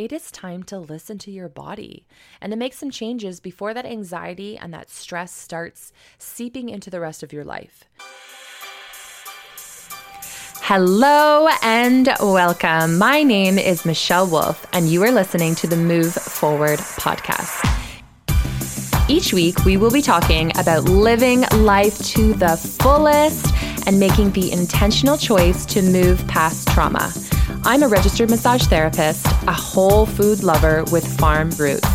it is time to listen to your body and to make some changes before that anxiety and that stress starts seeping into the rest of your life. Hello and welcome. My name is Michelle Wolf, and you are listening to the Move Forward podcast. Each week, we will be talking about living life to the fullest and making the intentional choice to move past trauma. I'm a registered massage therapist, a whole food lover with farm roots.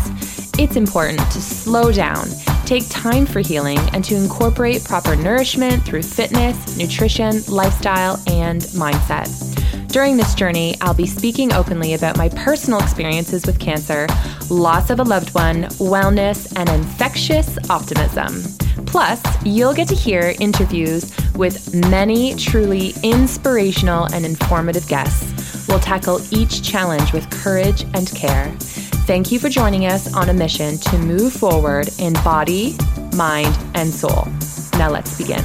It's important to slow down, take time for healing, and to incorporate proper nourishment through fitness, nutrition, lifestyle, and mindset. During this journey, I'll be speaking openly about my personal experiences with cancer, loss of a loved one, wellness, and infectious optimism. Plus, you'll get to hear interviews with many truly inspirational and informative guests. We'll tackle each challenge with courage and care. Thank you for joining us on a mission to move forward in body, mind, and soul. Now let's begin.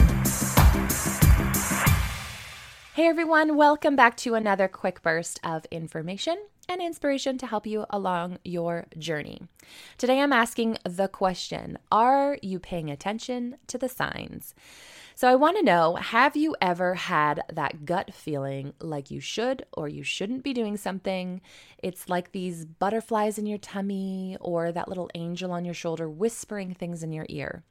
Hey everyone, welcome back to another quick burst of information and inspiration to help you along your journey. Today I'm asking the question Are you paying attention to the signs? So I want to know have you ever had that gut feeling like you should or you shouldn't be doing something? It's like these butterflies in your tummy or that little angel on your shoulder whispering things in your ear.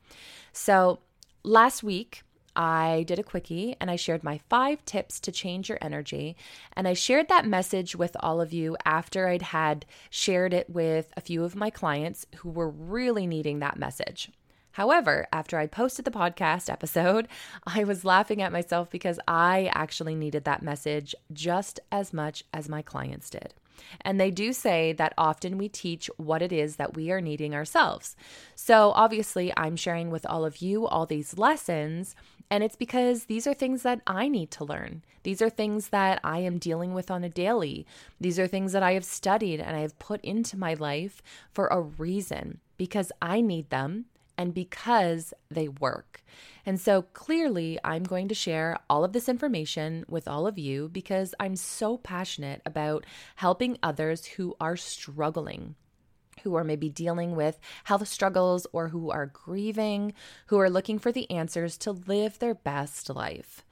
So last week, I did a quickie and I shared my five tips to change your energy. And I shared that message with all of you after I'd had shared it with a few of my clients who were really needing that message. However, after I posted the podcast episode, I was laughing at myself because I actually needed that message just as much as my clients did. And they do say that often we teach what it is that we are needing ourselves. So obviously, I'm sharing with all of you all these lessons and it's because these are things that I need to learn. These are things that I am dealing with on a daily. These are things that I have studied and I have put into my life for a reason because I need them and because they work. And so clearly, I'm going to share all of this information with all of you because I'm so passionate about helping others who are struggling who are maybe dealing with health struggles or who are grieving, who are looking for the answers to live their best life.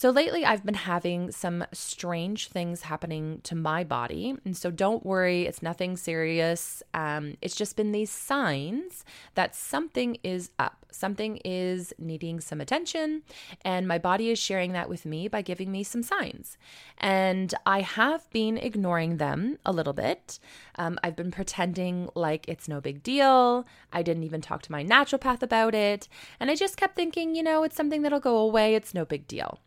So lately, I've been having some strange things happening to my body. And so don't worry, it's nothing serious. Um, it's just been these signs that something is up, something is needing some attention. And my body is sharing that with me by giving me some signs. And I have been ignoring them a little bit. Um, I've been pretending like it's no big deal. I didn't even talk to my naturopath about it. And I just kept thinking, you know, it's something that'll go away. It's no big deal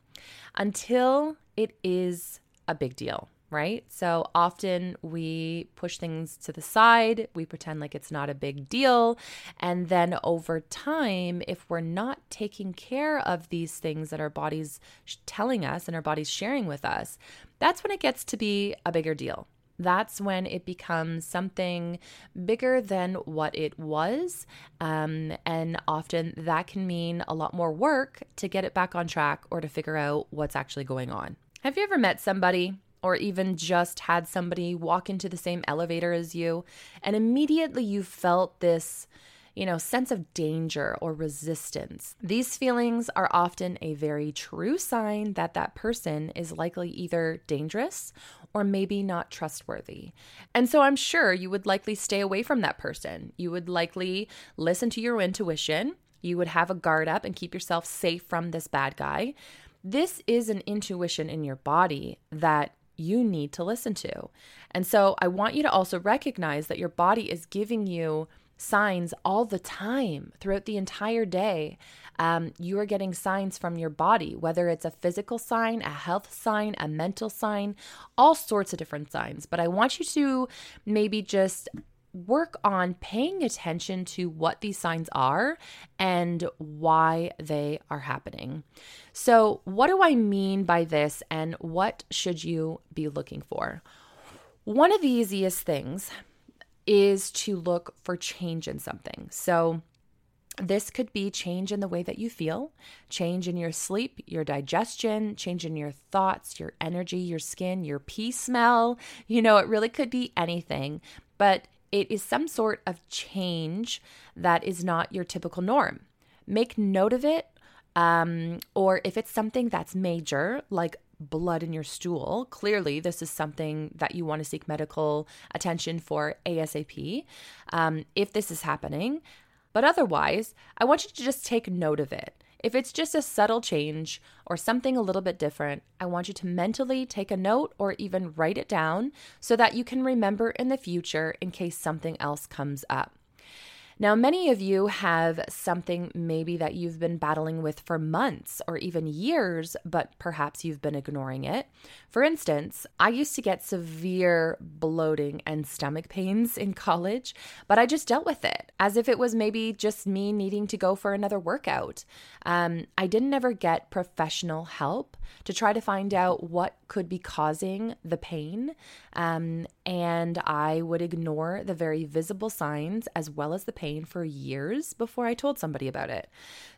until it is a big deal, right? So often we push things to the side, we pretend like it's not a big deal. And then over time, if we're not taking care of these things that our body's telling us and our body's sharing with us, that's when it gets to be a bigger deal. That's when it becomes something bigger than what it was. Um, and often that can mean a lot more work to get it back on track or to figure out what's actually going on. Have you ever met somebody or even just had somebody walk into the same elevator as you and immediately you felt this you know, sense of danger or resistance. These feelings are often a very true sign that that person is likely either dangerous or maybe not trustworthy. And so I'm sure you would likely stay away from that person. You would likely listen to your intuition. You would have a guard up and keep yourself safe from this bad guy. This is an intuition in your body that you need to listen to. And so I want you to also recognize that your body is giving you signs all the time throughout the entire day. Um, you are getting signs from your body, whether it's a physical sign, a health sign, a mental sign, all sorts of different signs. But I want you to maybe just work on paying attention to what these signs are and why they are happening. So, what do I mean by this, and what should you be looking for? One of the easiest things is to look for change in something. So, This could be change in the way that you feel, change in your sleep, your digestion, change in your thoughts, your energy, your skin, your pee smell. You know, it really could be anything, but it is some sort of change that is not your typical norm. Make note of it. Um, or if it's something that's major, like blood in your stool, clearly this is something that you want to seek medical attention for ASAP. Um, if this is happening, but otherwise, I want you to just take note of it. If it's just a subtle change or something a little bit different, I want you to mentally take a note or even write it down so that you can remember in the future in case something else comes up. Now, many of you have something maybe that you've been battling with for months or even years, but perhaps you've been ignoring it. For instance, I used to get severe bloating and stomach pains in college, but I just dealt with it as if it was maybe just me needing to go for another workout. Um, I didn't ever get professional help to try to find out what could be causing the pain. Um, and I would ignore the very visible signs as well as the pain for years before I told somebody about it.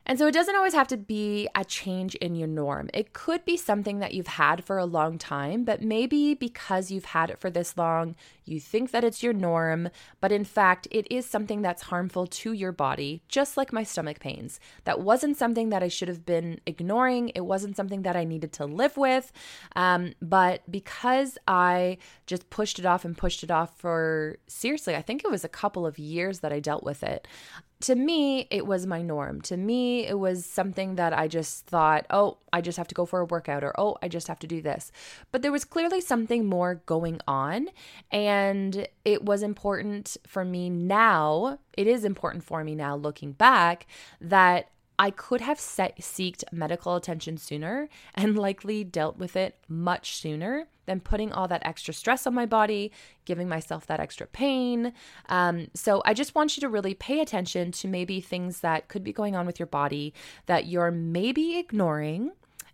And so it doesn't always have to be a change in your norm. It could be something that you've had for a long time, but maybe because you've had it for this long, you think that it's your norm, but in fact, it is something that's harmful to your body, just like my stomach pains. That wasn't something that I should have been ignoring. It wasn't something that I needed to live with. Um, but because I just pushed it off and pushed it off for seriously, I think it was a couple of years that I dealt with it to me, it was my norm. To me, it was something that I just thought, oh, I just have to go for a workout or oh, I just have to do this. But there was clearly something more going on. And it was important for me now, it is important for me now looking back, that I could have set, seeked medical attention sooner and likely dealt with it much sooner than putting all that extra stress on my body, giving myself that extra pain. Um, so I just want you to really pay attention to maybe things that could be going on with your body that you're maybe ignoring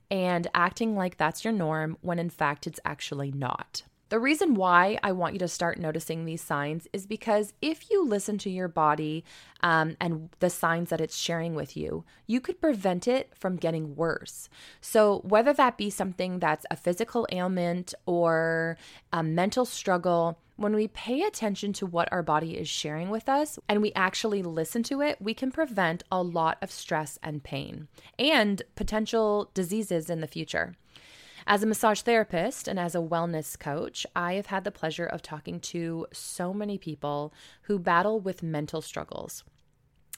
and acting like that's your norm when in fact it's actually not. The reason why I want you to start noticing these signs is because if you listen to your body um, and the signs that it's sharing with you, you could prevent it from getting worse. So, whether that be something that's a physical ailment or a mental struggle, when we pay attention to what our body is sharing with us and we actually listen to it, we can prevent a lot of stress and pain and potential diseases in the future. As a massage therapist and as a wellness coach, I have had the pleasure of talking to so many people who battle with mental struggles.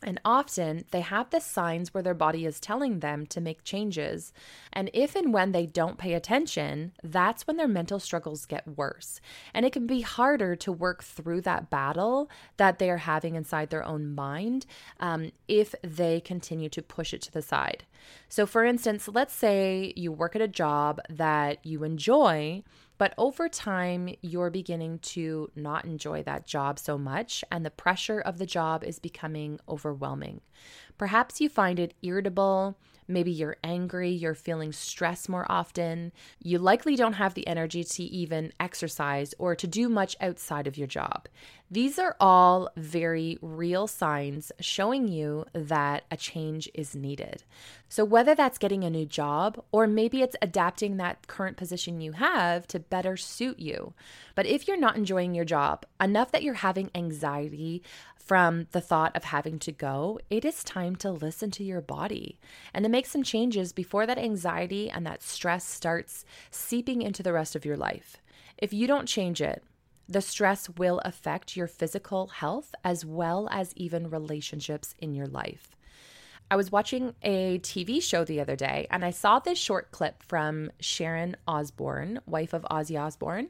And often they have the signs where their body is telling them to make changes. And if and when they don't pay attention, that's when their mental struggles get worse. And it can be harder to work through that battle that they are having inside their own mind um, if they continue to push it to the side. So, for instance, let's say you work at a job that you enjoy but over time, you're beginning to not enjoy that job so much, and the pressure of the job is becoming overwhelming. Perhaps you find it irritable. Maybe you're angry, you're feeling stress more often. You likely don't have the energy to even exercise or to do much outside of your job. These are all very real signs showing you that a change is needed. So, whether that's getting a new job or maybe it's adapting that current position you have to better suit you. But if you're not enjoying your job enough that you're having anxiety from the thought of having to go, it is time to listen to your body and to make some changes before that anxiety and that stress starts seeping into the rest of your life. If you don't change it, the stress will affect your physical health as well as even relationships in your life. I was watching a TV show the other day and I saw this short clip from Sharon Osbourne, wife of Ozzy Osbourne,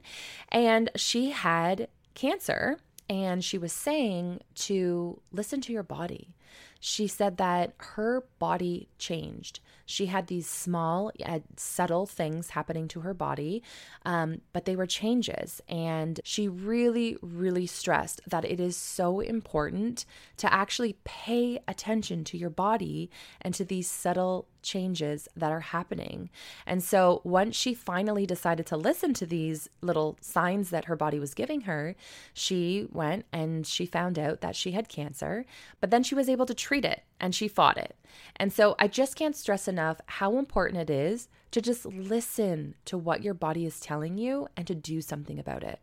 and she had cancer and she was saying to listen to your body. She said that her body changed. She had these small, uh, subtle things happening to her body, um, but they were changes. And she really, really stressed that it is so important to actually pay attention to your body and to these subtle changes that are happening. And so once she finally decided to listen to these little signs that her body was giving her, she went and she found out that she had cancer, but then she was able to treat it and she fought it. And so I just can't stress enough how important it is to just listen to what your body is telling you and to do something about it.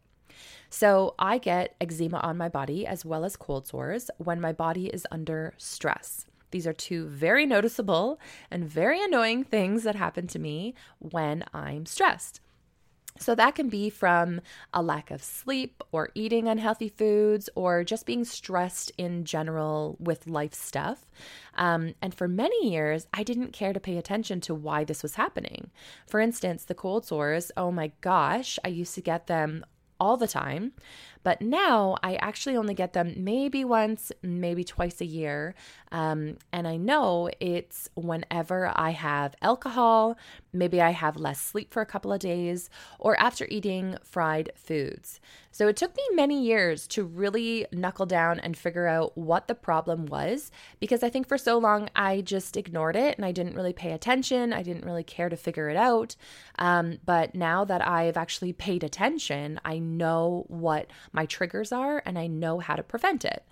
So I get eczema on my body as well as cold sores when my body is under stress. These are two very noticeable and very annoying things that happen to me when I'm stressed. So, that can be from a lack of sleep or eating unhealthy foods or just being stressed in general with life stuff. Um, and for many years, I didn't care to pay attention to why this was happening. For instance, the cold sores, oh my gosh, I used to get them all the time. But now I actually only get them maybe once, maybe twice a year. Um, and I know it's whenever I have alcohol, maybe I have less sleep for a couple of days, or after eating fried foods. So it took me many years to really knuckle down and figure out what the problem was because I think for so long I just ignored it and I didn't really pay attention. I didn't really care to figure it out. Um, but now that I've actually paid attention, I know what my triggers are and I know how to prevent it.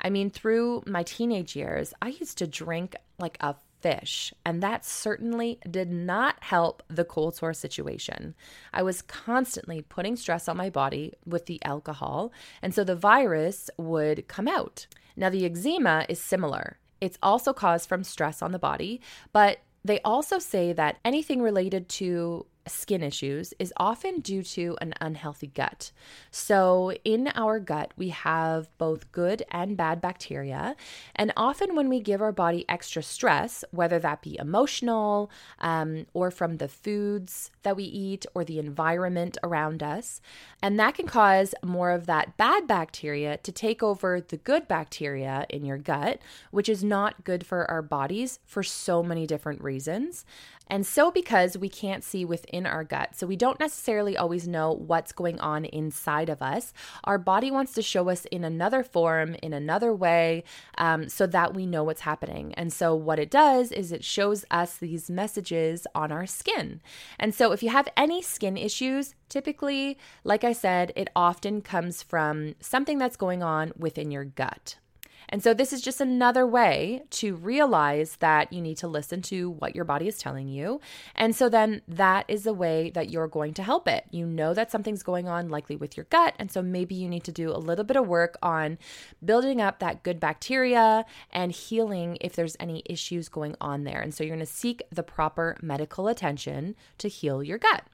I mean, through my teenage years, I used to drink like a fish, and that certainly did not help the cold sore situation. I was constantly putting stress on my body with the alcohol, and so the virus would come out. Now, the eczema is similar. It's also caused from stress on the body, but they also say that anything related to skin issues is often due to an unhealthy gut. So, in our gut, we have both good and bad bacteria. And often, when we give our body extra stress, whether that be emotional um, or from the foods that we eat or the environment around us, and that can cause more of that bad bacteria to take over the good bacteria in your gut, which is not good for our bodies for so many different reasons. And so, because we can't see within our gut, so we don't necessarily always know what's going on inside of us, our body wants to show us in another form, in another way, um, so that we know what's happening. And so, what it does is it shows us these messages on our skin. And so, if you have any skin issues, typically, like I said, it often comes from something that's going on within your gut. And so, this is just another way to realize that you need to listen to what your body is telling you. And so, then that is the way that you're going to help it. You know that something's going on, likely with your gut. And so, maybe you need to do a little bit of work on building up that good bacteria and healing if there's any issues going on there. And so, you're going to seek the proper medical attention to heal your gut.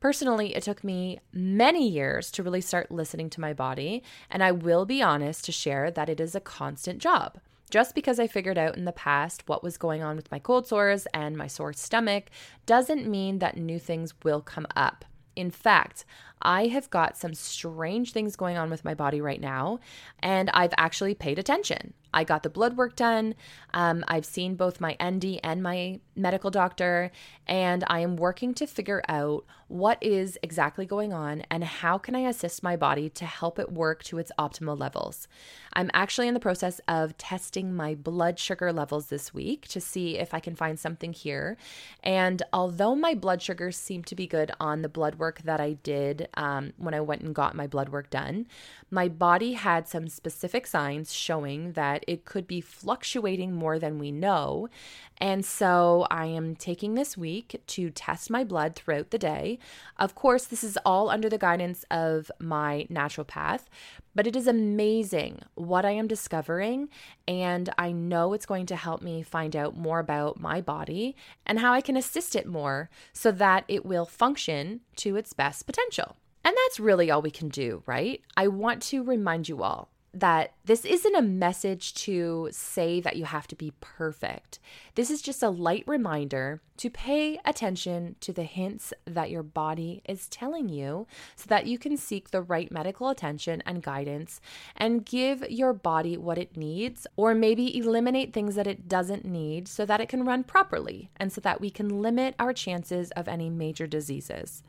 Personally, it took me many years to really start listening to my body, and I will be honest to share that it is a constant job. Just because I figured out in the past what was going on with my cold sores and my sore stomach doesn't mean that new things will come up. In fact, I have got some strange things going on with my body right now, and I've actually paid attention. I got the blood work done. Um, I've seen both my ND and my medical doctor, and I am working to figure out what is exactly going on and how can I assist my body to help it work to its optimal levels. I'm actually in the process of testing my blood sugar levels this week to see if I can find something here. And although my blood sugars seem to be good on the blood work that I did um, when I went and got my blood work done, my body had some specific signs showing that it could be fluctuating more than we know. And so I am taking this week to test my blood throughout the day. Of course, this is all under the guidance of my naturopath, but it is amazing what I am discovering. And I know it's going to help me find out more about my body and how I can assist it more so that it will function to its best potential. And that's really all we can do, right? I want to remind you all that this isn't a message to say that you have to be perfect. This is just a light reminder to pay attention to the hints that your body is telling you so that you can seek the right medical attention and guidance and give your body what it needs, or maybe eliminate things that it doesn't need so that it can run properly and so that we can limit our chances of any major diseases.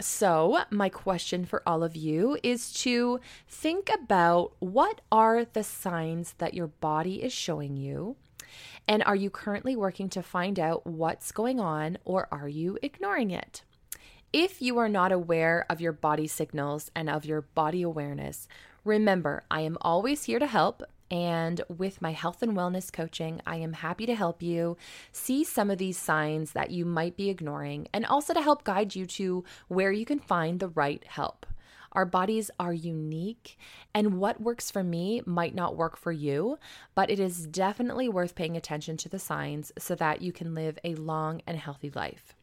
So, my question for all of you is to think about what are the signs that your body is showing you And are you currently working to find out what's going on or are you ignoring it? If you are not aware of your body signals and of your body awareness, remember I am always here to help. And with my health and wellness coaching, I am happy to help you see some of these signs that you might be ignoring and also to help guide you to where you can find the right help. Our bodies are unique, and what works for me might not work for you, but it is definitely worth paying attention to the signs so that you can live a long and healthy life.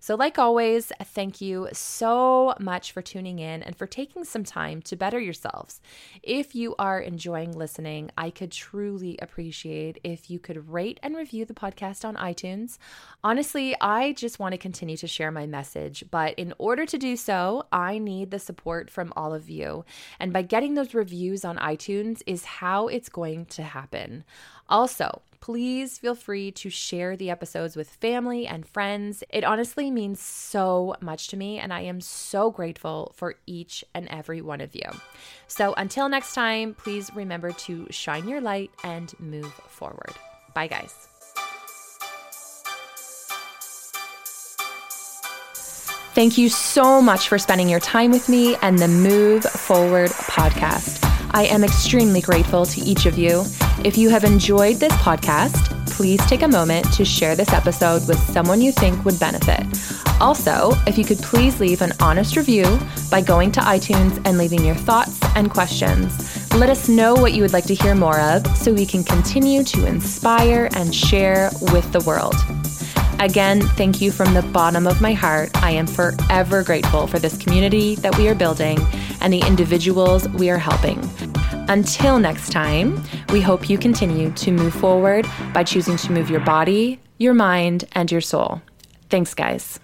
So, like always, thank you so much for tuning in and for taking some time to better yourselves. If you are enjoying listening, I could truly appreciate if you could rate and review the podcast on iTunes. Honestly, I just want to continue to share my message, but in order to do so, I need the support from all of you. And by getting those reviews on iTunes is how it's going to happen. Also, please feel free to share the episodes with family and friends. It honestly means so much to me, and I am so grateful for each and every one of you. So until next time, please remember to shine your light and move forward. Bye, guys. Thank you so much for spending your time with me and the Move Forward podcast. I am extremely grateful to each of you. If you have enjoyed this podcast, please take a moment to share this episode with someone you think would benefit. Also, if you could please leave an honest review by going to iTunes and leaving your thoughts and questions. Let us know what you would like to hear more of so we can continue to inspire and share with the world. Again, thank you from the bottom of my heart. I am forever grateful for this community that we are building and the individuals we are helping. Until next time, we hope you continue to move forward by choosing to move your body, your mind, and your soul. Thanks, guys.